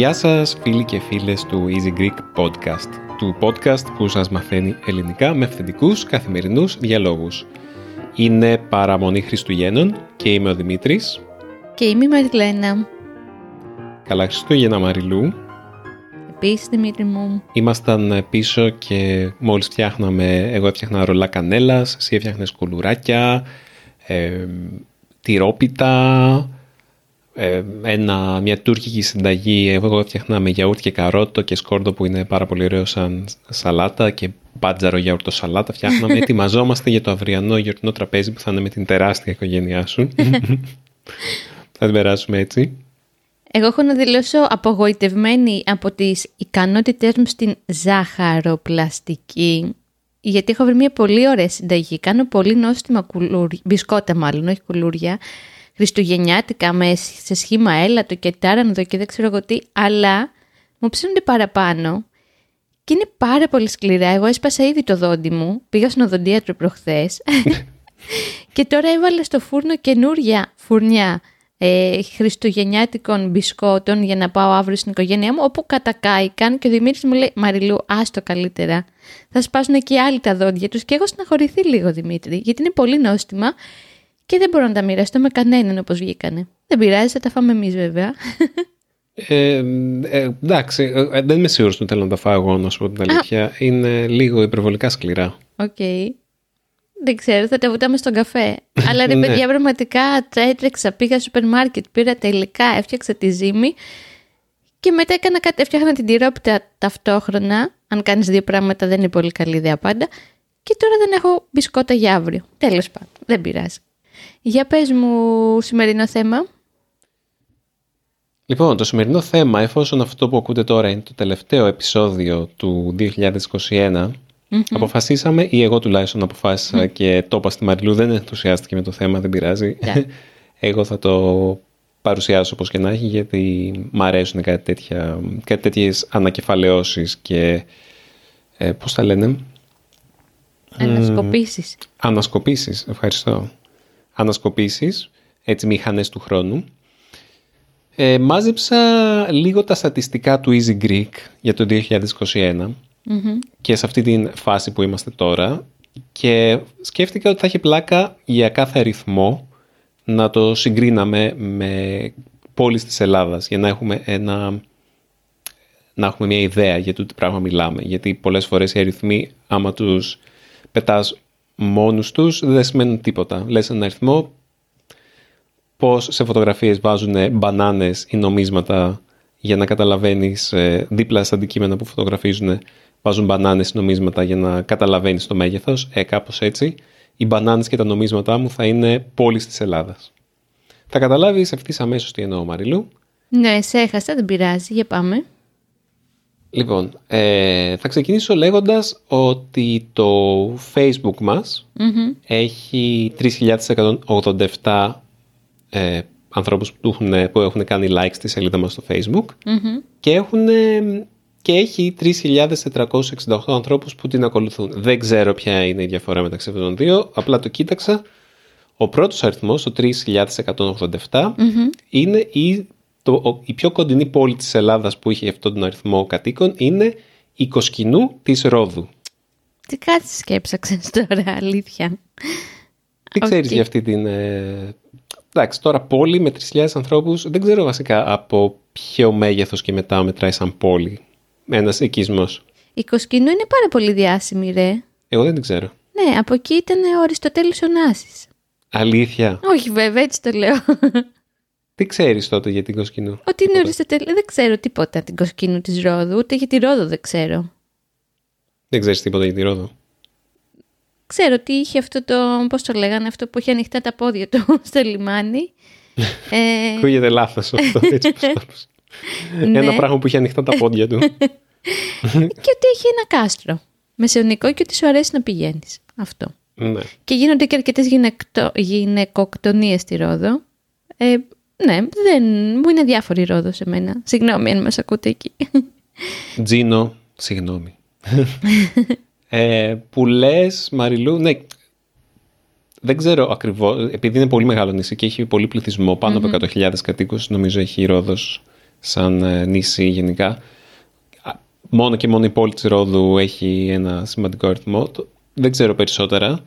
Γεια σας φίλοι και φίλες του Easy Greek Podcast, του podcast που σας μαθαίνει ελληνικά με αυθεντικούς καθημερινούς διαλόγους. Είναι παραμονή Χριστουγέννων και είμαι ο Δημήτρης. Και είμαι η Μαριλένα. Καλά Χριστούγεννα Μαριλού. Επίσης Δημήτρη μου. Ήμασταν πίσω και μόλις φτιάχναμε, εγώ έφτιαχνα ρολά κανέλας, εσύ έφτιαχνες κουλουράκια, ε, τυρόπιτα, ε, ένα, μια τουρκική συνταγή. Εγώ έφτιαχνα με γιαούρτι και καρότο και σκόρδο που είναι πάρα πολύ ωραίο σαν σαλάτα και μπάτζαρο γιαούρτο σαλάτα. Φτιάχναμε, ετοιμαζόμαστε για το αυριανό γιορτινό τραπέζι που θα είναι με την τεράστια οικογένειά σου. θα την περάσουμε έτσι. Εγώ έχω να δηλώσω απογοητευμένη από τις ικανότητές μου στην ζάχαροπλαστική γιατί έχω βρει μια πολύ ωραία συνταγή. Κάνω πολύ νόστιμα κουλούρια, μπισκότα μάλλον, όχι κουλούρια, χριστουγεννιάτικα με, σε σχήμα έλατο και τάρανδο και δεν ξέρω εγώ τι, αλλά μου ψήνονται παραπάνω και είναι πάρα πολύ σκληρά. Εγώ έσπασα ήδη το δόντι μου, πήγα στον οδοντίατρο προχθές και τώρα έβαλα στο φούρνο καινούρια φουρνιά ε, χριστουγεννιάτικων μπισκότων για να πάω αύριο στην οικογένειά μου, όπου κατακάηκαν και ο Δημήτρης μου λέει «Μαριλού, άστο καλύτερα, θα σπάσουν και άλλοι τα δόντια τους» και έχω συναχωρηθεί λίγο Δημήτρη, γιατί είναι πολύ νόστιμα και δεν μπορώ να τα μοιραστώ με κανέναν όπως βγήκανε. Δεν πειράζει, θα τα φάμε εμείς βέβαια. Ε, ε, εντάξει, ε, δεν είμαι σίγουρος ότι θέλω να τα φάω εγώ, να σου πω την αλήθεια. Είναι λίγο υπερβολικά σκληρά. OK. Okay. Δεν ξέρω, θα τα βουτάμε στον καφέ. Αλλά ρε ναι. παιδιά, πραγματικά έτρεξα, πήγα στο σούπερ μάρκετ, πήρα τα υλικά, έφτιαξα τη ζύμη και μετά έκανα κάτι, έφτιαχνα την τυρόπιτα ταυτόχρονα. Αν κάνεις δύο πράγματα δεν είναι πολύ καλή ιδέα πάντα. Και τώρα δεν έχω μπισκότα για αύριο. Τέλος πάντων, δεν πειράζει. Για πες μου σημερινό θέμα. Λοιπόν, το σημερινό θέμα, εφόσον αυτό που ακούτε τώρα είναι το τελευταίο επεισόδιο του 2021, αποφασίσαμε, ή εγώ τουλάχιστον αποφάσισα και το είπα στη Μαριλού, δεν ενθουσιάστηκε με το θέμα, δεν πειράζει. Ναι. εγώ θα το παρουσιάσω όπως και να έχει, γιατί μ' αρέσουν κάτι, τέτοια, κάτι τέτοιες ανακεφαλαιώσεις και, ε, πώς τα λένε... Ανασκοπήσεις. ανασκοπήσεις, ευχαριστώ ανασκοπήσεις, έτσι μηχανές του χρόνου. Ε, μάζεψα λίγο τα στατιστικά του Easy Greek για το 2021 και σε αυτή την φάση που είμαστε τώρα και σκέφτηκα ότι θα έχει πλάκα για κάθε αριθμό να το συγκρίναμε με πόλεις της Ελλάδας για να έχουμε, ένα, να έχουμε μια ιδέα για το τι πράγμα μιλάμε. Γιατί πολλές φορές οι αριθμοί άμα τους πετάς μόνους τους δεν σημαίνουν τίποτα. Λες ένα αριθμό, πώς σε φωτογραφίες βάζουν μπανάνες ή νομίσματα για να καταλαβαίνεις ε, δίπλα στα αντικείμενα που φωτογραφίζουν βάζουν μπανάνες ή νομίσματα για να καταλαβαίνεις το μέγεθος. Ε, κάπως έτσι. Οι μπανάνες και τα νομίσματά μου θα είναι πόλεις της Ελλάδας. Θα καταλάβεις ευθύς αμέσως τι εννοώ Μαριλού. Ναι, σε έχασα, δεν πειράζει. Για πάμε. Λοιπόν, ε, θα ξεκινήσω λέγοντας ότι το Facebook μας έχει 3.187 ε, ανθρώπους που έχουν, που έχουν κάνει like στη σελίδα μας στο Facebook και, έχουν, και έχει 3.468 ανθρώπους που την ακολουθούν. Δεν ξέρω ποια είναι η διαφορά μεταξύ αυτών των δύο, απλά το κοίταξα. Ο πρώτος αριθμός, το 3.187, είναι η το, η πιο κοντινή πόλη της Ελλάδας που είχε αυτόν τον αριθμό κατοίκων είναι η Κοσκινού της Ρόδου. Τι κάτι σκέψαξες τώρα, αλήθεια. Τι ξέρεις για αυτή την... Ε... Εντάξει, τώρα πόλη με 3.000 ανθρώπους, δεν ξέρω βασικά από ποιο μέγεθος και μετά μετράει σαν πόλη. Ένας οικισμός. Η Κοσκινού είναι πάρα πολύ διάσημη, ρε. Εγώ δεν την ξέρω. Ναι, από εκεί ήταν ο Αριστοτέλης Ωνάσης. Αλήθεια. Όχι βέβαια, έτσι το λέω. Τι ξέρεις τότε για την Κοσκινού. Ότι είναι Αριστοτέλη. Δεν ξέρω τίποτα την Κοσκινού της Ρόδου, ούτε για τη Ρόδο δεν ξέρω. Δεν ξέρεις τίποτα για τη Ρόδο; Ξέρω ότι είχε αυτό το. Πώς το λέγανε, αυτό που είχε ανοιχτά τα πόδια του στο λιμάνι. ε... Ακούγεται λάθος αυτό. Έτσι ναι. Ένα πράγμα που είχε ανοιχτά τα πόδια του. και ότι έχει ένα κάστρο μεσαιωνικό και ότι σου αρέσει να πηγαίνεις. Αυτό. Ναι. Και γίνονται και αρκετές γυναικοκτονίες στη Ρόδο. Ε, Ναι, δεν, μου είναι διάφορη η Ρόδο σε μένα. Συγγνώμη αν μας ακούτε εκεί. Τζίνο, συγγνώμη. ε, που λες, Μαριλού, ναι, δεν ξέρω ακριβώς, επειδή είναι πολύ μεγάλο νησί και έχει πολύ πληθυσμό, πάνω από 100.000 κατοίκους, νομίζω έχει η Ρόδος σαν ε, νησί γενικά. Α, Μόνο και μόνο η πόλη της Ρόδου έχει ένα σημαντικό αριθμό. Το- Δεν ξέρω περισσότερα.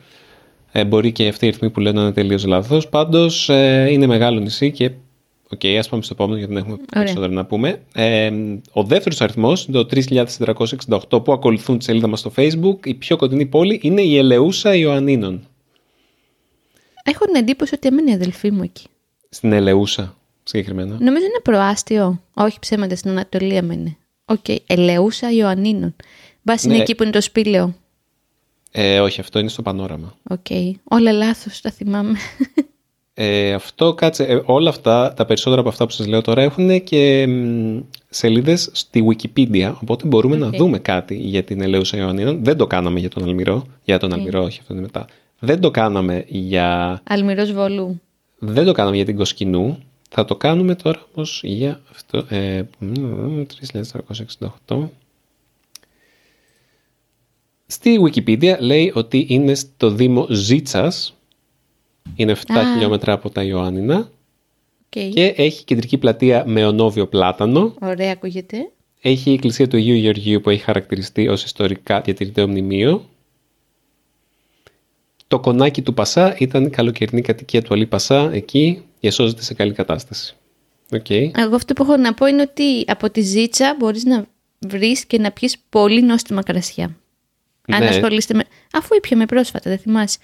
Ε, μπορεί και αυτοί οι αριθμοί που λένε να είναι τελείως λάθος. Πάντως είναι μεγάλο νησί και. Οκ, ας πάμε στο επόμενο γιατί δεν έχουμε περισσότερα να πούμε. Ε, ο δεύτερος αριθμός, το 3468 που ακολουθούν τη σελίδα μας στο facebook, η πιο κοντινή πόλη είναι η Ελεούσα Ιωαννίνων. Έχω την εντύπωση ότι έμενε η αδελφή μου εκεί. Στην Ελεούσα συγκεκριμένα. Νομίζω είναι προάστιο. Όχι ψέματα, στην Ανατολή έμενε. Οκ, Ελεούσα Ιωαννίνων. Μπα είναι Ναι. εκεί που είναι το σπήλαιο. Ε, όχι, αυτό είναι στο Πέραμα. Οκ. Όλα λάθος, τα θυμάμαι. Ε, αυτό κάτσε, ε, όλα αυτά, τα περισσότερα από αυτά που σας λέω τώρα έχουν και μ, σελίδες στη Wikipedia, οπότε μπορούμε να Οκ. δούμε κάτι για την Ελέουσα Ιωαννίνων. Δεν το κάναμε για τον Αλμυρό, για τον Αλμυρό, όχι αυτό είναι μετά. Δεν το κάναμε για, Αλμυρός Βολού. δεν το κάναμε για την Κοσκινού, θα το κάνουμε τώρα όμως για αυτό, ε, μ, 3468. Στη Wikipedia λέει ότι είναι στο Δήμο Ζίτσας, είναι 7 Α. χιλιόμετρα από τα Ιωάννινα Οκ. και έχει κεντρική πλατεία με αιωνόβιο πλάτανο. Ωραία, ακούγεται. Έχει η εκκλησία του Αγίου Γεωργίου που έχει χαρακτηριστεί ως ιστορικά διατηρητέο μνημείο. Το κονάκι του Πασά ήταν η καλοκαιρινή κατοικία του Αλή Πασά εκεί και σώζεται σε καλή κατάσταση. Οκ. Εγώ αυτό που έχω να πω είναι ότι από τη Ζίτσα μπορείς να βρεις και να πιεις πολύ νόστιμα κρασιά. Αν Ναι. ασχολείστε με... Αφού ήπιαμε πρόσφατα, δεν θυμάσαι.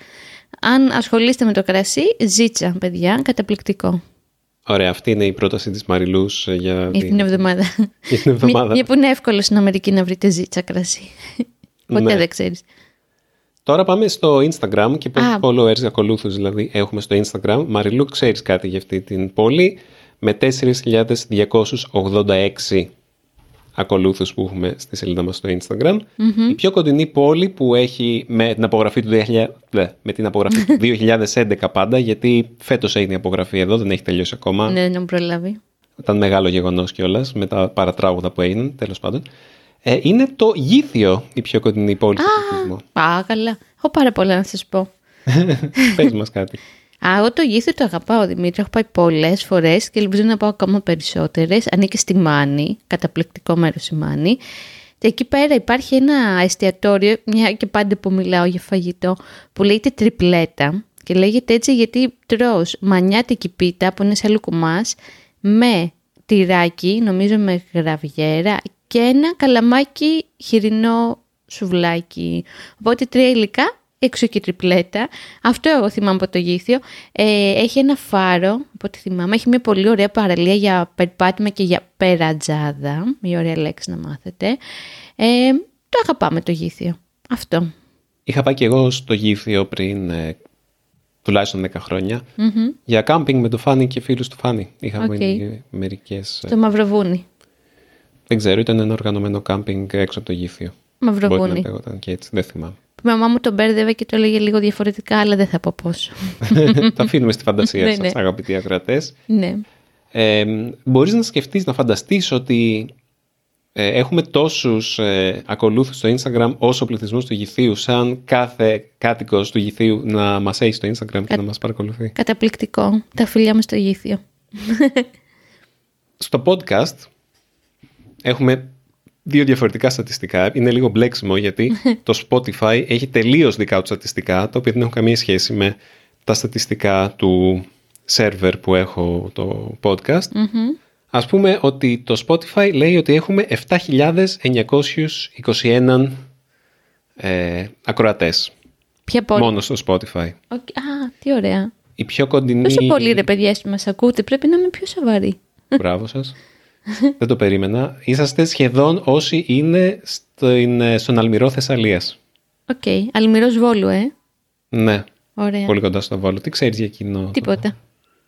Αν ασχολείστε με το κρασί, Ζίτσα, παιδιά, καταπληκτικό. Ωραία, αυτή είναι η πρόταση της Μαριλούς ε, για Για την εβδομάδα. για την εβδομάδα. Μια που είναι εύκολο στην Αμερική να βρείτε Ζίτσα κρασί. Ποτέ Ναι. δεν ξέρεις. Τώρα πάμε στο Instagram και πόσους Α. followers ακολούθους δηλαδή έχουμε στο Instagram. Μαριλού, ξέρεις κάτι για αυτή την πόλη; Με 4.286 ακολούθους που έχουμε στη σελίδα μας στο Instagram. Η πιο κοντινή πόλη που έχει με την απογραφή του, 2000, δε, με την απογραφή του 2011 πάντα, γιατί φέτος έγινε η απογραφή εδώ, δεν έχει τελειώσει ακόμα. Ναι, δεν μου προλάβει. Ήταν μεγάλο γεγονός κιόλας με τα παρατράγουδα που έγιναν, τέλος πάντων. Ε, είναι το Γήθιο η πιο κοντινή πόλη στο πληθυσμό. Α, καλά. Έχω πάρα πολλά να σας πω. Πες μας κάτι. Α, εγώ το γήθιο το αγαπάω, Δημήτρη. Έχω πάει πολλές φορές και ελπίζω να πάω ακόμα περισσότερες. Ανήκει στη Μάνη, καταπληκτικό μέρος η Μάνη. Και εκεί πέρα υπάρχει ένα εστιατόριο, μια και πάντα που μιλάω για φαγητό, που λέγεται τριπλέτα. Και λέγεται έτσι γιατί τρως μανιάτικη πίτα που είναι σαν λουκουμάς με τυράκι, νομίζω με γραβιέρα και ένα καλαμάκι χοιρινό σουβλάκι. Οπότε τρία υλικά έξω και τριπλέτα. Αυτό εγώ θυμάμαι από το γήθιο. Ε, έχει ένα φάρο, από ό,τι θυμάμαι. Έχει μια πολύ ωραία παραλία για περπάτημα και για περατζάδα. Μια ωραία λέξη να μάθετε. Ε, το αγαπάμε το γήθιο. Αυτό. Είχα πάει και εγώ στο Γήθιο πριν ε, τουλάχιστον 10 χρονια για κάμπινγκ με το Φάνη και φίλους του Φάνη. Είχαμε Οκ. μείνει μερικές... ε, Το Μαυροβούνι. Δεν ξέρω, ήταν ένα οργανωμένο κάμπινγκ έξω από το Γήθιο. Μπορεί να Μαυροβούνι. λέγονταν και έτσι, δεν θυμάμαι. Η μαμά μου τον μπέρδευε και το έλεγε λίγο διαφορετικά, αλλά δεν θα πω πόσο. Τα αφήνουμε στη φαντασία Ναι, σας, ναι. αγαπητοί ακροατές. ναι. Ε, μπορείς να σκεφτείς, να φανταστείς ότι ε, έχουμε τόσους ε, ακολούθους στο Instagram όσο ο πληθυσμός του Γηθίου, σαν κάθε κάτοικος του Γηθίου να μας έχει στο Instagram και να μας παρακολουθεί. Καταπληκτικό. Τα φιλιά μου στο γήθιο. Στο podcast έχουμε δύο διαφορετικά στατιστικά. Είναι λίγο μπλέξιμο γιατί το Spotify έχει τελείως δικά του στατιστικά, τα οποία δεν έχουν καμία σχέση με τα στατιστικά του σερβερ που έχω το podcast. Ας πούμε ότι το Spotify λέει ότι έχουμε 7.921 ε, ακροατές Ποια πόλη; μόνο στο Spotify. OK, Α, τι ωραία. Η πιο κοντινή... Πόσο πολύ ρε παιδιά εσείς μας ακούτε, πρέπει να είμαι πιο σοβαρή. Μπράβο σας. Δεν το περίμενα. Είσαστε σχεδόν όσοι είναι στην, ε, στον Αλμυρό Θεσσαλίας. Οκ, Αλμυρός Βόλου, ε. Ναι, Ωραία. πολύ κοντά στο Βόλο. Τι ξέρεις για εκείνο. το- Τίποτα.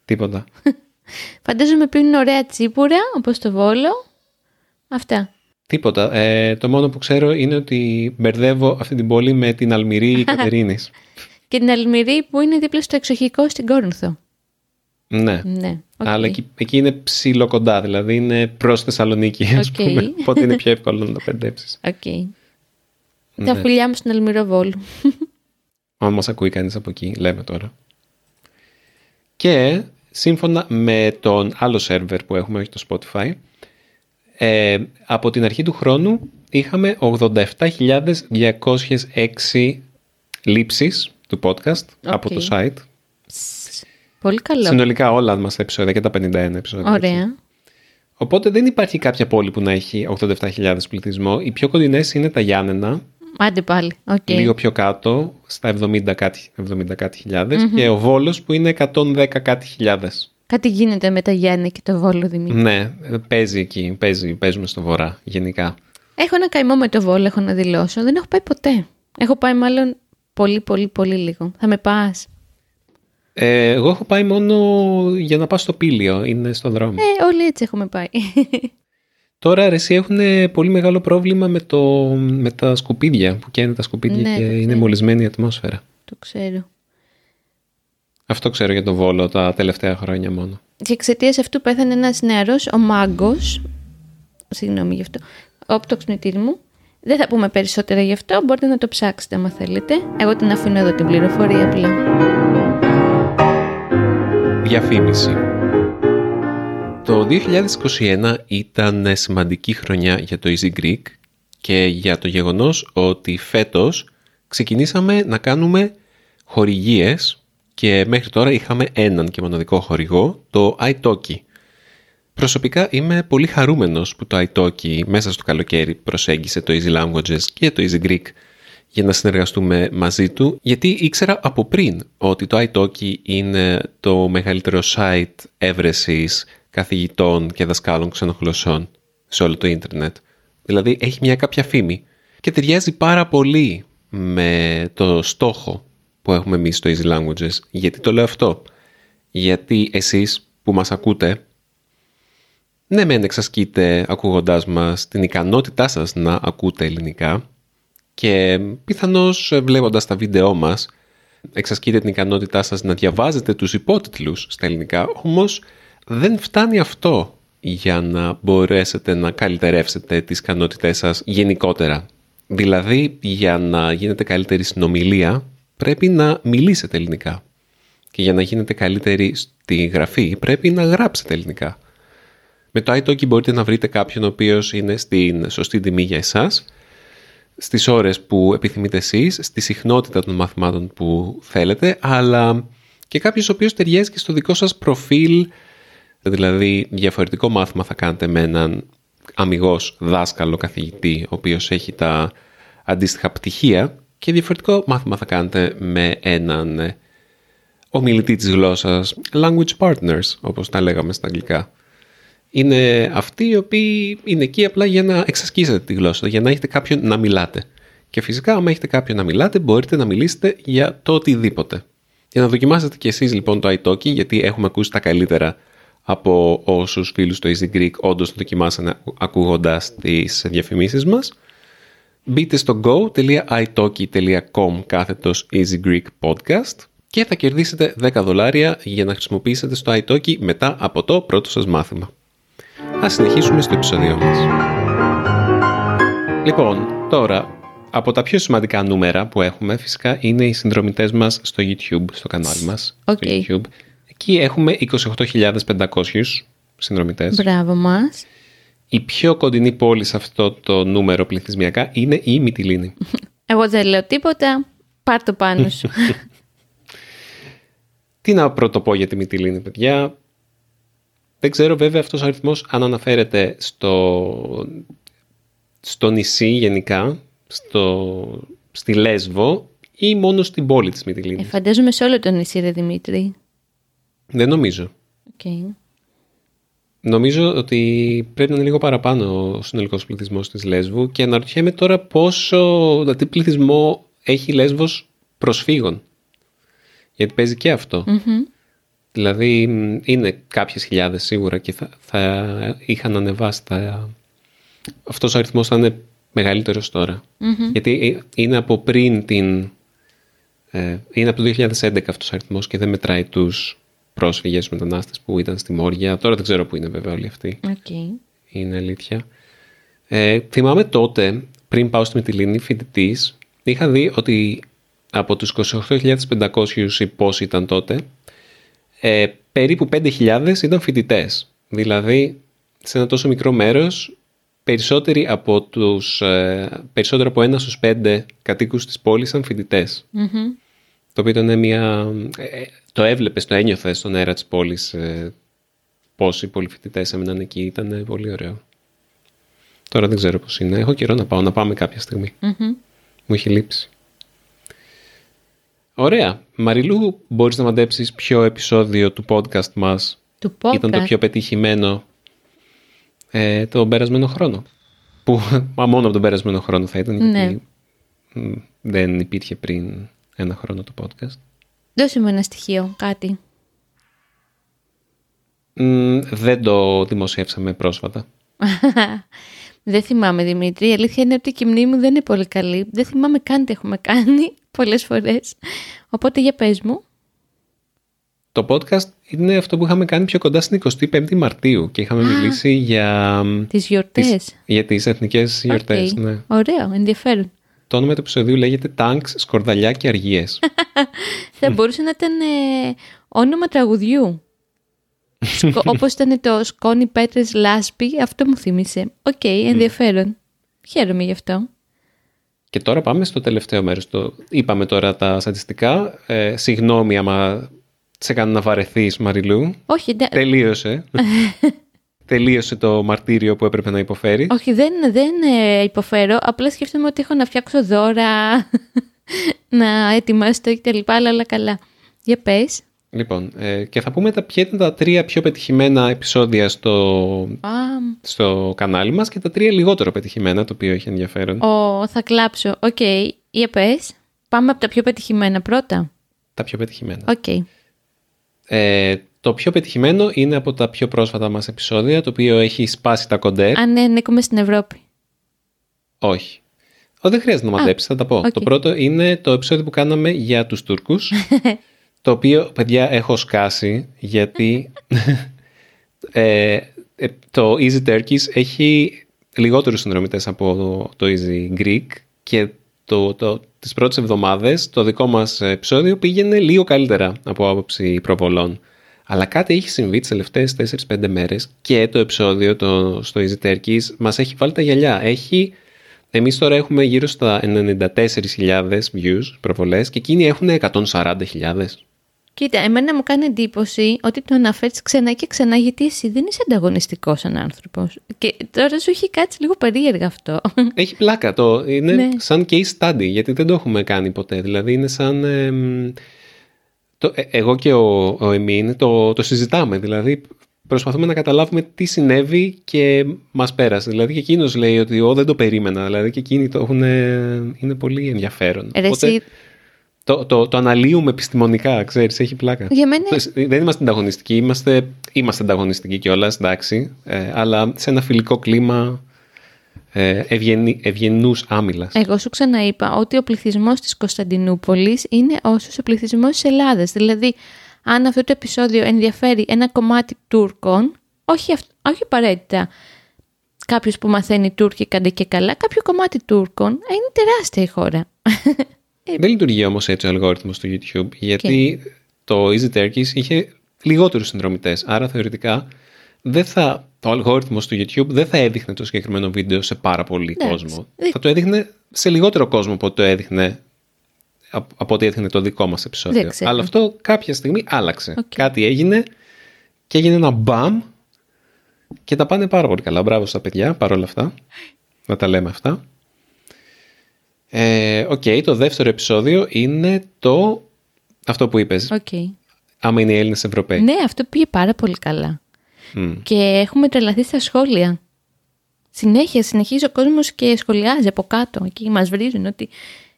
Τίποτα. Φαντάζομαι πίνουν ωραία τσίπουρα, όπως το Βόλο. Αυτά. Τίποτα. Ε, το μόνο που ξέρω είναι ότι μπερδεύω αυτή την πόλη με την Αλμυρή Κατερίνης. Και την Αλμυρή που είναι δίπλα στο εξοχικό στην Κόρινθο. ναι. Ναι, Οκ. Αλλά εκεί, εκεί είναι ψιλοκοντά, δηλαδή είναι προς Θεσσαλονίκη, ας Οκ. πούμε. Οπότε είναι πιο εύκολο να το μπερδέψεις. Οκ. Ναι. Τα φιλιά μου στην Αλμυρό Βόλου. Αν μας ακούει κανείς από εκεί, λέμε τώρα. Και σύμφωνα με τον άλλο σερβερ που έχουμε, όχι το Spotify, ε, από την αρχή του χρόνου είχαμε 87.206 λήψεις του podcast από το site. Πολύ καλό. Συνολικά όλα μας τα επεισόδια και τα 51 επεισόδια. έτσι. Ωραία. Οπότε δεν υπάρχει κάποια πόλη που να έχει 87.000 πληθυσμό. Οι πιο κοντινές είναι τα Γιάννενα, Άντε πάλι. Οκ. λίγο πιο κάτω, στα 70 κάτι, 70 κάτι χιλιάδες, και ο Βόλος που είναι 110 κάτι χιλιάδες. Κάτι γίνεται με τα Γιάννη και το Βόλο Δημήτρη. Ναι, παίζει εκεί, παίζει, παίζουμε στο βορρά γενικά. Έχω ένα καημό με το Βόλο, έχω να δηλώσω. Δεν έχω πάει ποτέ. Έχω πάει μάλλον πολύ, πολύ, πολύ λίγο. Θα με πας; Ε, εγώ έχω πάει μόνο για να πάω στο Πήλιο, είναι στο δρόμο. Ε, όλοι έτσι έχουμε πάει. Τώρα ρε, εσύ έχουν πολύ μεγάλο πρόβλημα με, το, με τα σκουπίδια, που καίνε τα σκουπίδια Ναι, και το είναι ξέρω. μολυσμένη η ατμόσφαιρα. το ξέρω. Αυτό ξέρω για το Βόλο τα τελευταία χρόνια μόνο. Και εξαιτίας αυτού πέθανε ένας νεαρός, ο Μάγκος. Συγγνώμη γι' αυτό. Ο οπτοξνητήρ μου. Δεν θα πούμε περισσότερα γι' αυτό. Μπορείτε να το ψάξετε άμα θέλετε. Εγώ την αφήνω εδώ την πληροφορία απλά. Διαφήμιση. Το 2021 ήταν σημαντική χρονιά για το Easy Greek και για το γεγονός ότι φέτος ξεκινήσαμε να κάνουμε χορηγίες και μέχρι τώρα είχαμε έναν και μοναδικό χορηγό, το iTalki. Προσωπικά είμαι πολύ χαρούμενος που το iTalki μέσα στο καλοκαίρι προσέγγισε το Easy Languages και το Easy Greek για να συνεργαστούμε μαζί του, γιατί ήξερα από πριν ότι το iTalki είναι το μεγαλύτερο site έβρεσης καθηγητών και δασκάλων ξενογλωσσών σε όλο το ίντερνετ. Δηλαδή έχει μια κάποια φήμη και ταιριάζει πάρα πολύ με το στόχο που έχουμε εμείς στο Easy Languages. Γιατί το λέω αυτό; Γιατί εσείς που μας ακούτε ναι, μεν εξασκείτε ακούγοντάς μας την ικανότητά σας να ακούτε ελληνικά και πιθανώς ε, βλέποντας τα βίντεό μας εξασκείτε την ικανότητά σας να διαβάζετε τους υπότιτλους στα ελληνικά, όμως δεν φτάνει αυτό για να μπορέσετε να καλυτερεύσετε τις ικανότητές σας γενικότερα. Δηλαδή, για να γίνετε καλύτερη στην ομιλία, πρέπει να μιλήσετε ελληνικά. Και για να γίνετε καλύτερη στη γραφή, πρέπει να γράψετε ελληνικά. Με το iTalki μπορείτε να βρείτε κάποιον ο οποίος είναι στην σωστή τιμή για εσάς, στις ώρες που επιθυμείτε εσείς, στη συχνότητα των μαθημάτων που θέλετε, αλλά και κάποιος ο οποίος ταιριάζει και στο δικό σας προφίλ, δηλαδή διαφορετικό μάθημα θα κάνετε με έναν αμυγός δάσκαλο καθηγητή, ο οποίος έχει τα αντίστοιχα πτυχία και διαφορετικό μάθημα θα κάνετε με έναν ε, ομιλητή της γλώσσας, language partners, όπως τα λέγαμε στα αγγλικά. Είναι αυτοί οι οποίοι είναι εκεί απλά για να εξασκήσετε τη γλώσσα, για να έχετε κάποιον να μιλάτε. Και φυσικά, άμα έχετε κάποιον να μιλάτε, μπορείτε να μιλήσετε για το οτιδήποτε. Για να δοκιμάσετε κι εσείς λοιπόν το iTalki, γιατί έχουμε ακούσει τα καλύτερα από όσους φίλους του Easy Greek όντως το δοκιμάσανε ακούγοντας τις διαφημίσεις μας. Μπείτε στο go.italki.com κάθετος Easy Greek Podcast και θα κερδίσετε 10 δολάρια για να χρησιμοποιήσετε στο iTalki μετά από το πρώτο σας μάθημα. Ας συνεχίσουμε στο επεισόδιο μας. Λοιπόν, τώρα, από τα πιο σημαντικά νούμερα που έχουμε φυσικά είναι οι συνδρομητές μας στο YouTube, στο κανάλι μας. Οκ. Στο YouTube. Εκεί έχουμε 28.500 συνδρομητές. Μπράβο μας. Η πιο κοντινή πόλη σε αυτό το νούμερο πληθυσμιακά είναι η Μυτιλίνη. Εγώ δεν λέω τίποτα. Πάρ το πάνω σου. Τι να πρωτοπώ για τη Μυτιλίνη, παιδιά. Δεν ξέρω βέβαια αυτός ο αριθμός αν αναφέρεται στο, στο νησί γενικά, στο, στη Λέσβο ή μόνο στην πόλη της ε, Μυτιλίνης. φαντάζομαι σε όλο το νησί, ρε Δημήτρη. Δεν νομίζω. Οκ. Νομίζω ότι πρέπει να είναι λίγο παραπάνω ο συνολικός πληθυσμός της Λέσβου και αναρωτιέμαι τώρα πόσο, τι πληθυσμό έχει η Λέσβος προσφύγων. Γιατί παίζει και αυτό. Μμμ. Δηλαδή μ, είναι κάποιες χιλιάδες σίγουρα και θα, θα είχαν ανεβάσει τα... Αυτός ο αριθμός θα είναι μεγαλύτερος τώρα. Γιατί ε, είναι από πριν την... ε, είναι από το 2011 αυτός ο αριθμός και δεν μετράει τους πρόσφυγες μετανάστες που ήταν στη Μόρια. Τώρα δεν ξέρω που είναι βέβαια όλοι αυτοί. Okay. Είναι αλήθεια. Ε, θυμάμαι τότε, πριν πάω στη Μυτιλίνη φοιτητής, είχα δει ότι από τους 28.500 ή πόσοι ήταν τότε, ε, περίπου 5.000 ήταν φοιτητές. Δηλαδή, σε ένα τόσο μικρό μέρος, περισσότεροι από τους, ε, περισσότερο από ένα στους πέντε κατοίκους της πόλης ήταν φοιτητές. Το οποίο ήταν μια... ε, το έβλεπες, το ένιωθες στον αέρα της πόλης ε, πόσοι πολυφοιτητές έμειναν εκεί. Ήταν πολύ ωραίο. Τώρα δεν ξέρω πώς είναι. Έχω καιρό να πάω, να πάμε κάποια στιγμή. Μου έχει λείψει. Ωραία. Μαριλού, μπορείς να μαντέψεις ποιο επεισόδιο του podcast μας Του podcast. ήταν το πιο πετυχημένο ε, τον περασμένο χρόνο; Που μα μόνο από τον περασμένο χρόνο θα ήταν, Ναι. γιατί μ, δεν υπήρχε πριν ένα χρόνο το podcast. Δώσε μου ένα στοιχείο, κάτι. Μ, δεν το δημοσιεύσαμε πρόσφατα. δεν θυμάμαι, Δημήτρη. Η αλήθεια είναι ότι η μνήμη μου δεν είναι πολύ καλή. Δεν θυμάμαι καν τι έχουμε κάνει πολλές φορές. Οπότε για πες μου. Το podcast είναι αυτό που είχαμε κάνει πιο κοντά στην 25η Μαρτίου και είχαμε μιλήσει για, Τις γιορτές. τις, για τις εθνικές γιορτές. Οκ. Ναι. Ωραίο, ενδιαφέρον. Το όνομα του επεισοδίου λέγεται Tanks, Σκορδαλιά και Αργίες. Θα μπορούσε να ήταν ε, όνομα τραγουδιού. Σκο- όπως ήταν το σκόνη πέτρες λάσπη, αυτό μου θύμισε. Οκ, ενδιαφέρον. Χαίρομαι γι' αυτό. Και τώρα πάμε στο τελευταίο μέρος. Το... Είπαμε τώρα τα στατιστικά. Ε, συγγνώμη άμα σε κάνω να βαρεθείς Μαριλού. Όχι, δεν- Τελείωσε. Τελείωσε το μαρτύριο που έπρεπε να υποφέρει. όχι δεν, δεν ε, υποφέρω. Απλά σκέφτομαι ότι έχω να φτιάξω δώρα, να ετοιμάσω το κτλ. Αλλά όλα καλά. Για πες. Λοιπόν, ε, και θα πούμε τα, ποια ήταν τα τρία πιο πετυχημένα επεισόδια στο, Α, στο κανάλι μας και τα τρία λιγότερο πετυχημένα, το οποίο έχει ενδιαφέρον. ο, θα κλάψω. Οκ, για πες. Πάμε από τα πιο πετυχημένα πρώτα. Τα πιο πετυχημένα. Οκ. Ε, το πιο πετυχημένο είναι από τα πιο πρόσφατα μας επεισόδια, το οποίο έχει σπάσει τα κοντέρ. Αν ναι, ανήκουμε στην Ευρώπη. Όχι. Ω, δεν χρειάζεται να μαντέψεις, θα τα πω. οκ. Το πρώτο είναι το επεισόδιο που κάναμε για τους Τούρκους, το οποίο, παιδιά, έχω σκάσει, γιατί ε, ε, το Easy Turkish έχει λιγότερους συνδρομητές από το, το Easy Greek και το, το, τις πρώτες εβδομάδες το δικό μας επεισόδιο πήγαινε λίγο καλύτερα από άποψη προβολών. Αλλά κάτι έχει συμβεί τις τελευταίες 4-5 μέρες και το επεισόδιο το, στο Easy Turkish μας έχει βάλει τα γυαλιά. Έχει, εμείς τώρα έχουμε γύρω στα 94.000 views προβολές και εκείνοι έχουν 140.000. Κοίτα, εμένα μου κάνει εντύπωση ότι το αναφέρεις ξανά και ξανά γιατί εσύ δεν είσαι ανταγωνιστικός σαν άνθρωπος. Και τώρα σου έχει κάτσει λίγο περίεργα αυτό. Έχει πλάκα. Το, είναι Ναι. σαν case study, γιατί δεν το έχουμε κάνει ποτέ. Δηλαδή είναι σαν... εμ, το, ε, εγώ και ο, ο Εμίν το, το συζητάμε. Δηλαδή προσπαθούμε να καταλάβουμε τι συνέβη και μας πέρασε. Δηλαδή και εκείνος λέει ότι εγώ δεν το περίμενα. Δηλαδή και εκείνοι το έχουν... Είναι πολύ ενδιαφέρον. Ρε, Οπότε εσύ, το, το, το αναλύουμε επιστημονικά, ξέρεις, έχει πλάκα. για μένα Το- Δεν είμαστε ανταγωνιστικοί, είμαστε, είμαστε ανταγωνιστικοί κιόλας, εντάξει, ε, αλλά σε ένα φιλικό κλίμα ε, ευγενή, ευγενούς άμυλας. Εγώ σου ξαναείπα ότι ο πληθυσμός της Κωνσταντινούπολης είναι όσος ο πληθυσμός της Ελλάδας. Δηλαδή, αν αυτό το επεισόδιο ενδιαφέρει ένα κομμάτι Τούρκων, όχι, αυ- όχι απαραίτητα κάποιος που μαθαίνει Τούρκικα ντε και καλά, κάποιο κομμάτι Τούρκων, ε, είναι τεράστια η χώρα. Δεν λειτουργεί όμως έτσι ο αλγόριθμος του YouTube, γιατί το Easy Turkish είχε λιγότερους συνδρομητές, άρα θεωρητικά δεν θα, το αλγόριθμος του YouTube δεν θα έδειχνε το συγκεκριμένο βίντεο σε πάρα πολύ Εντάξει. κόσμο. Δεν- Θα το έδειχνε σε λιγότερο κόσμο από ό,τι το έδειχνε από από ό,τι έδειχνε το δικό μας επεισόδιο. Δεν ξέρω. Αλλά αυτό κάποια στιγμή άλλαξε. Οκ. Κάτι έγινε και έγινε ένα μπαμ και τα πάνε πάρα πολύ καλά. Μπράβο στα παιδιά παρόλα αυτά. Να τα λέμε αυτά. Ε, Οκ, το δεύτερο επεισόδιο είναι το αυτό που είπες. Οκ. Άμα είναι οι Έλληνες Ευρωπαίοι. Ναι, αυτό πήγε πάρα πολύ καλά. Μμ. Και έχουμε τρελαθεί στα σχόλια. Συνέχεια, συνεχίζει ο κόσμος και σχολιάζει από κάτω. Εκεί μας βρίζουν ότι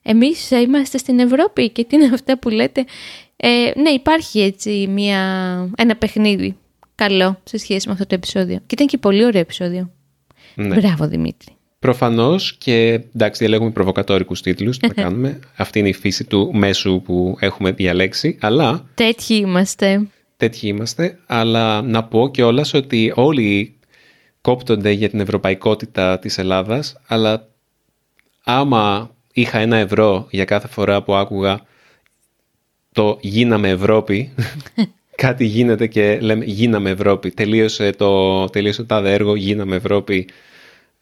εμείς είμαστε στην Ευρώπη και τι είναι αυτά που λέτε. Ε, ναι, υπάρχει έτσι μια, ένα παιχνίδι καλό σε σχέση με αυτό το επεισόδιο. Και ήταν και πολύ ωραίο επεισόδιο. Ναι. Μπράβο Δημήτρη. Προφανώς και εντάξει διαλέγουμε προβοκατόρικους τίτλους, τι να κάνουμε. Αυτή είναι η φύση του μέσου που έχουμε διαλέξει, αλλά Τέτοιοι είμαστε. τέτοιοι είμαστε, αλλά να πω κιόλας ότι όλοι κόπτονται για την ευρωπαϊκότητα της Ελλάδας, αλλά άμα είχα ένα ευρώ για κάθε φορά που άκουγα το γίναμε Ευρώπη, κάτι γίνεται και λέμε γίναμε Ευρώπη, τελείωσε το, τελείωσε το τάδε έργο, γίναμε Ευρώπη,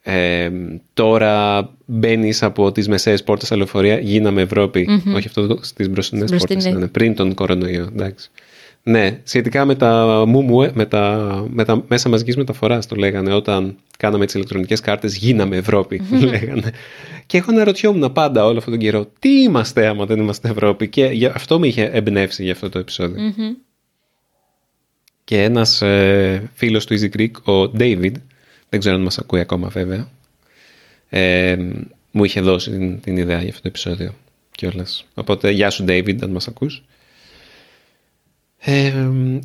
ε, τώρα μπαίνεις από τις μεσαίες πόρτες στα λεωφορεία, γίναμε Όχι αυτό στις μπροστινές πόρτες, ήταν πριν τον κορονοϊό, εντάξει. Ναι, σχετικά με τα, μουμου, με τα, με τα μέσα μαζικής μεταφοράς το λέγανε όταν κάναμε τις ηλεκτρονικές κάρτες γίναμε Ευρώπη λέγανε. Και έχω αναρωτιόμουν πάντα όλο αυτόν τον καιρό τι είμαστε άμα δεν είμαστε Ευρώπη; Και αυτό με είχε εμπνεύσει για αυτό το επεισοδιο Και ένας ε, φίλος του Easy Greek, ο David, δεν ξέρω αν μας ακούει ακόμα βέβαια, ε, μου είχε δώσει την, την ιδέα για αυτό το επεισόδιο κιόλας. Οπότε γεια σου David αν μας ακούς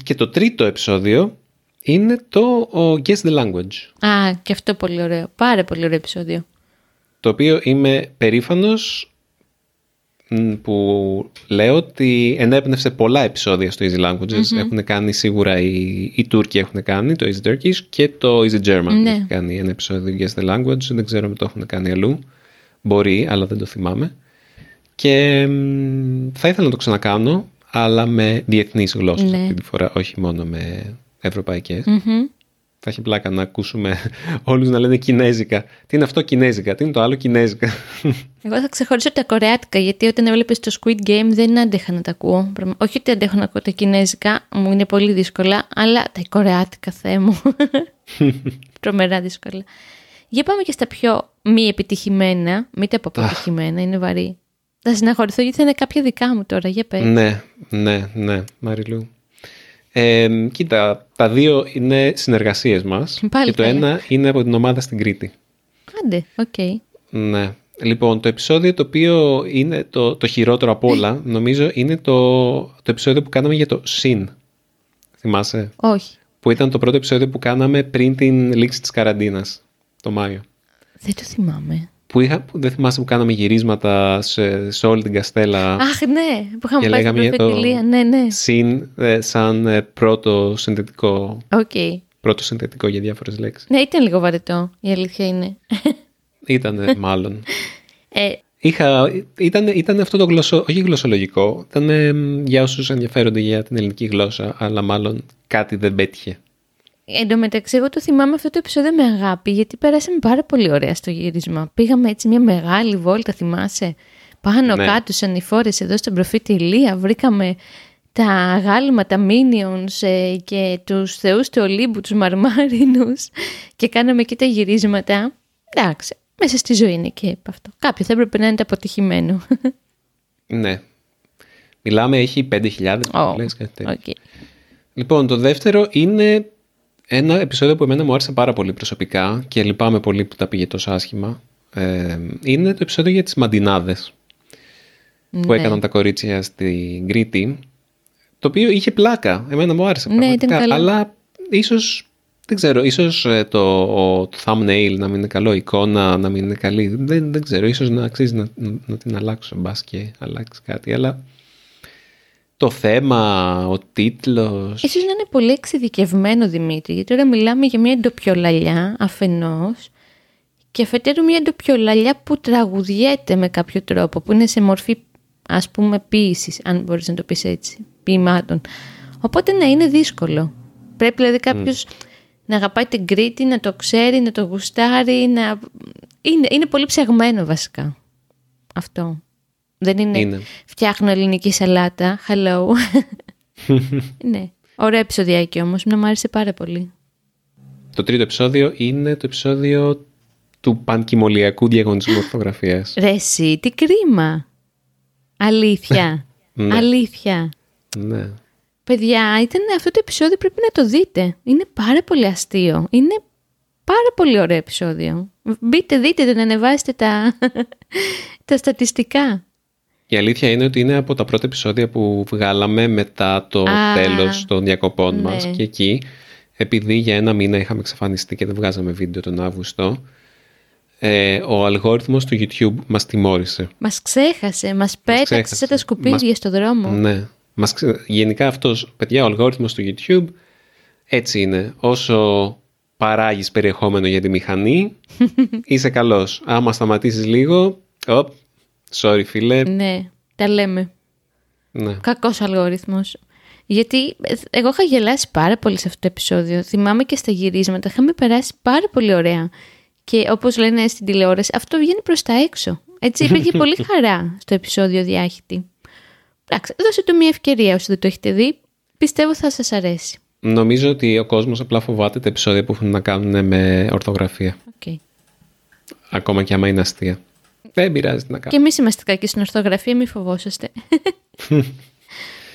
και το τρίτο επεισόδιο είναι το Guess the Language. Α, και αυτό πολύ ωραίο. Πάρα πολύ ωραίο επεισόδιο. Το οποίο είμαι περήφανος που λέω ότι ενέπνευσε πολλά επεισόδια στο Easy Languages. Έχουν κάνει σίγουρα οι, οι Τούρκοι έχουν κάνει το Easy Turkish και το Easy German ναι. έχει κάνει ένα επεισόδιο Guess the Language. Δεν ξέρω αν το έχουν κάνει αλλού. Μπορεί, αλλά δεν το θυμάμαι. Και θα ήθελα να το ξανακάνω αλλά με διεθνείς γλώσσες ναι. αυτή τη φορά, όχι μόνο με ευρωπαϊκές. Θα έχει πλάκα να ακούσουμε όλους να λένε κινέζικα. Τι είναι αυτό κινέζικα, τι είναι το άλλο κινέζικα; Εγώ θα ξεχωρίσω τα κορεάτικα, γιατί όταν έβλεπες το Squid Game δεν άντεχα να τα ακούω. Όχι ότι αντέχω να ακούω τα κινέζικα, μου είναι πολύ δύσκολα, αλλά τα κορεάτικα, θέ μου. Τρομερά δύσκολα. Για πάμε και στα πιο μη επιτυχημένα, μην τα πω αποτυχημένα, είναι βαρύ. Θα στεναχωρηθώ γιατί θα είναι κάποια δικά μου τώρα, για πες. Ναι, ναι, ναι, Μαριλού. Ε, κοίτα, τα δύο είναι συνεργασίες μας και το ένα είναι από την ομάδα στην Κρήτη. Άντε, οκ. Okay. Ναι. Λοιπόν, το επεισόδιο το οποίο είναι το, το χειρότερο από όλα, νομίζω, είναι το, το επεισόδιο που κάναμε για το ΣΥΝ. Θυμάσαι; Όχι. Που ήταν το πρώτο επεισόδιο που κάναμε πριν την λήξη της καραντίνας, το Μάιο. Δεν το θυμάμαι που, είχα, που δεν θυμάσαι που κάναμε γυρίσματα σε, σε όλη την Καστέλα. Αχ, ναι, που είχαμε πάει στην προφετηλία, ναι, ναι. Συν, ε, σαν ε, πρώτο συνθετικό. Okay. Πρώτο συνθετικό για διάφορες λέξεις. Ναι, ήταν λίγο βαρετό, η αλήθεια είναι. Ήτανε, μάλλον. ε, Είχα, ήταν, ήταν αυτό το γλωσσο, όχι γλωσσολογικό, ήταν για όσους ενδιαφέρονται για την ελληνική γλώσσα, αλλά μάλλον κάτι δεν πέτυχε. Εν τω μεταξύ, εγώ το θυμάμαι αυτό το επεισόδιο με αγάπη, γιατί πέρασαμε πάρα πολύ ωραία στο γύρισμα. Πήγαμε έτσι μια μεγάλη βόλτα, θυμάσαι; Πάνω ναι. κάτω, σαν οι φόρες εδώ στον προφήτη Ηλία, βρήκαμε τα γάλματα, τα minions ε, και τους θεούς του Ολύμπου, τους μαρμάρινους και κάναμε και τα γυρίσματα. Εντάξει, μέσα στη ζωή είναι και αυτό. Κάποιο θα έπρεπε να είναι αποτυχημένο. Ναι. Μιλάμε, έχει 5.000 oh, okay. Λοιπόν, το δεύτερο είναι ένα επεισόδιο που εμένα μου άρεσε πάρα πολύ προσωπικά και λυπάμαι πολύ που τα πήγε τόσο άσχημα ε, είναι το επεισόδιο για τις μαντινάδες που ναι. έκαναν τα κορίτσια στην Κρήτη το οποίο είχε πλάκα, εμένα μου άρεσε ναι, πραγματικά, αλλά ίσως δεν ξέρω, ίσως ε, το, το thumbnail να μην είναι καλό, η εικόνα να μην είναι καλή, δεν, δεν ξέρω, ίσως να αξίζει να, να την αλλάξω, μπας και αλλάξεις κάτι, αλλά το θέμα, ο τίτλος... Ίσως να είναι πολύ εξειδικευμένο, Δημήτρη, γιατί τώρα μιλάμε για μια ντοπιολαλιά αφενός και αφετέρου μια ντοπιολαλιά που τραγουδιέται με κάποιο τρόπο, που είναι σε μορφή ας πούμε ποίησης, αν μπορείς να το πεις έτσι, ποιημάτων. Οπότε να είναι δύσκολο. Πρέπει δηλαδή κάποιος να αγαπάει την Κρήτη, να το ξέρει, να το γουστάρει, να... Είναι, είναι πολύ ψαγμένο βασικά αυτό. Δεν είναι, είναι. φτιάχνω ελληνική σαλάτα. Hello. ναι. Ωραίο επεισοδιάκι όμως. Να μου άρεσε πάρα πολύ. Το τρίτο επεισόδιο είναι το επεισόδιο του πανκυμολιακού διαγωνισμού ορθογραφίας. Ρε εσύ, τι κρίμα. Αλήθεια. ναι. Αλήθεια. Ναι. Παιδιά, ήταν αυτό το επεισόδιο πρέπει να το δείτε. Είναι πάρα πολύ αστείο. Είναι πάρα πολύ ωραίο επεισόδιο. Μπείτε, δείτε το, ανεβάσετε τα, τα στατιστικά. Η αλήθεια είναι ότι είναι από τα πρώτα επεισόδια που βγάλαμε μετά το Α, τέλος των διακοπών ναι. μας και εκεί επειδή για ένα μήνα είχαμε εξαφανιστεί και δεν βγάζαμε βίντεο τον Αύγουστο ε, ο αλγόριθμος του YouTube μας τιμώρησε. Μας ξέχασε, μας, μας πέταξε τα σκουπίδια μας... στο δρόμο. Ναι, Μας, γενικά αυτός, παιδιά, ο αλγόριθμος του YouTube έτσι είναι. Όσο παράγεις περιεχόμενο για τη μηχανή, είσαι καλός. Άμα σταματήσεις λίγο, οπ, sorry φίλε. Ναι, τα λέμε. Ναι. Κακός αλγόριθμος. Γιατί ε, εγώ είχα γελάσει πάρα πολύ σε αυτό το επεισόδιο. Θυμάμαι και στα γυρίσματα. Είχαμε περάσει πάρα πολύ ωραία. Και όπως λένε στην τηλεόραση, αυτό βγαίνει προς τα έξω. Έτσι υπήρχε πολύ χαρά στο επεισόδιο διάχυτη. Εντάξει, δώσε του μια ευκαιρία όσοι δεν το έχετε δει. Πιστεύω θα σας αρέσει. Νομίζω ότι ο κόσμος απλά φοβάται τα επεισόδια που έχουν να κάνουν με ορθογραφία. Okay. Ακόμα και άμα είναι αστεία. Δεν πειράζει να Και εμείς είμαστε κακοί στην ορθογραφία, μη φοβόσαστε.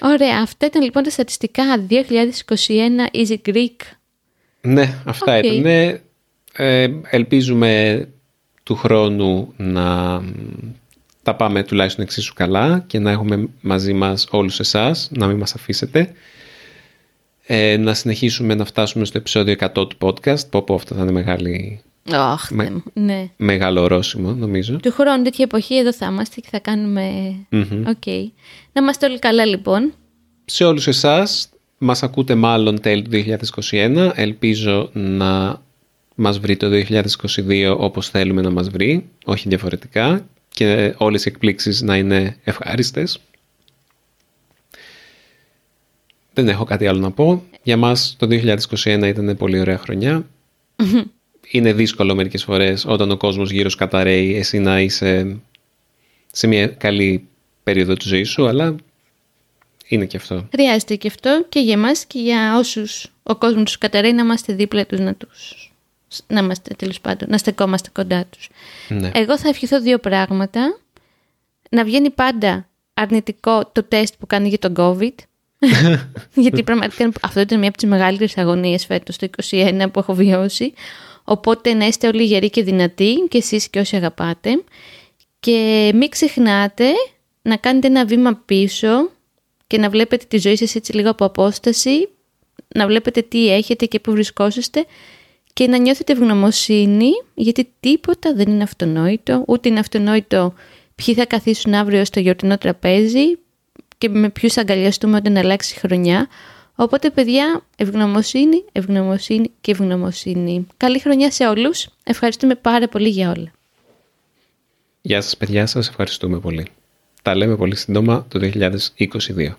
Ωραία, αυτά ήταν λοιπόν τα στατιστικά 2021 Easy Greek. Ναι, αυτά okay. ήταν. Ε, ελπίζουμε του χρόνου να τα πάμε τουλάχιστον εξίσου καλά και να έχουμε μαζί μας όλους εσάς, να μην μας αφήσετε. Ε, να συνεχίσουμε να φτάσουμε στο επεισόδιο 100 του podcast, που από αυτό θα είναι μεγάλη... Oh, με... ναι. Μεγάλο ορόσημο, νομίζω. Του χρόνου τέτοια εποχή εδώ θα είμαστε και θα κάνουμε... Mm-hmm. Okay. Να είμαστε όλοι καλά λοιπόν. Σε όλους εσάς, μας ακούτε μάλλον τέλη του 2021. Ελπίζω να μας βρει το 2022 όπως θέλουμε να μας βρει, όχι διαφορετικά και όλες οι εκπλήξεις να είναι ευχάριστες. Δεν έχω κάτι άλλο να πω. Για μας το 2021 ήταν πολύ ωραία χρονιά. Είναι δύσκολο μερικές φορές όταν ο κόσμος γύρω σου καταραίει εσύ να είσαι σε μια καλή περίοδο της ζωής σου, αλλά είναι και αυτό. Χρειάζεται και αυτό και για εμάς και για όσους ο κόσμος τους καταραίει να είμαστε δίπλα τους, να τους να είμαστε τέλος πάντων, να στεκόμαστε κοντά τους. Ναι. Εγώ θα ευχηθώ δύο πράγματα. Να βγαίνει πάντα αρνητικό το τεστ που κάνει για τον COVID. Γιατί πραγματικά αυτό ήταν μια από τις μεγαλύτερες αγωνίες φέτος το 2021 που έχω βιώσει. Οπότε να είστε όλοι γεροί και δυνατοί και εσείς και όσοι αγαπάτε. Και μην ξεχνάτε να κάνετε ένα βήμα πίσω και να βλέπετε τη ζωή σας έτσι λίγο από απόσταση, να βλέπετε τι έχετε και πού βρισκόσαστε και να νιώθετε ευγνωμοσύνη γιατί τίποτα δεν είναι αυτονόητο, ούτε είναι αυτονόητο ποιοι θα καθίσουν αύριο στο γιορτινό τραπέζι και με ποιους θα αγκαλιαστούμε όταν αλλάξει η χρονιά. Οπότε παιδιά, ευγνωμοσύνη, ευγνωμοσύνη και ευγνωμοσύνη. Καλή χρονιά σε όλους. Ευχαριστούμε πάρα πολύ για όλα. Γεια σας παιδιά, σας ευχαριστούμε πολύ. Τα λέμε πολύ σύντομα το 2022.